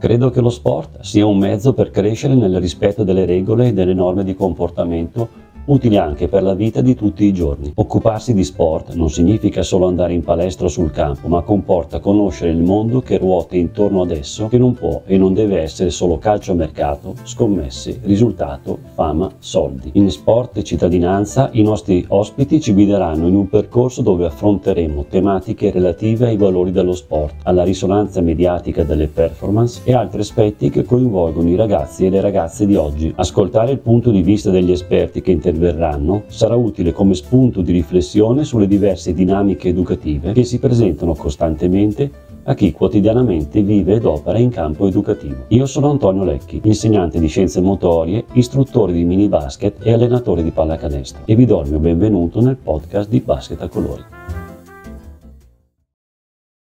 Credo che lo sport sia un mezzo per crescere nel rispetto delle regole e delle norme di comportamento utili anche per la vita di tutti i giorni. Occuparsi di sport non significa solo andare in palestra o sul campo, ma comporta conoscere il mondo che ruota intorno ad esso, che non può e non deve essere solo calcio mercato, scommesse, risultato, fama, soldi. In sport e cittadinanza i nostri ospiti ci guideranno in un percorso dove affronteremo tematiche relative ai valori dello sport, alla risonanza mediatica delle performance e altri aspetti che coinvolgono i ragazzi e le ragazze di oggi. Ascoltare il punto di vista degli esperti che intervengono interverranno sarà utile come spunto di riflessione sulle diverse dinamiche educative che si presentano costantemente a chi quotidianamente vive ed opera in campo educativo. Io sono Antonio Lecchi, insegnante di scienze motorie, istruttore di mini basket e allenatore di pallacanestro e vi do il mio benvenuto nel podcast di Basket a colori.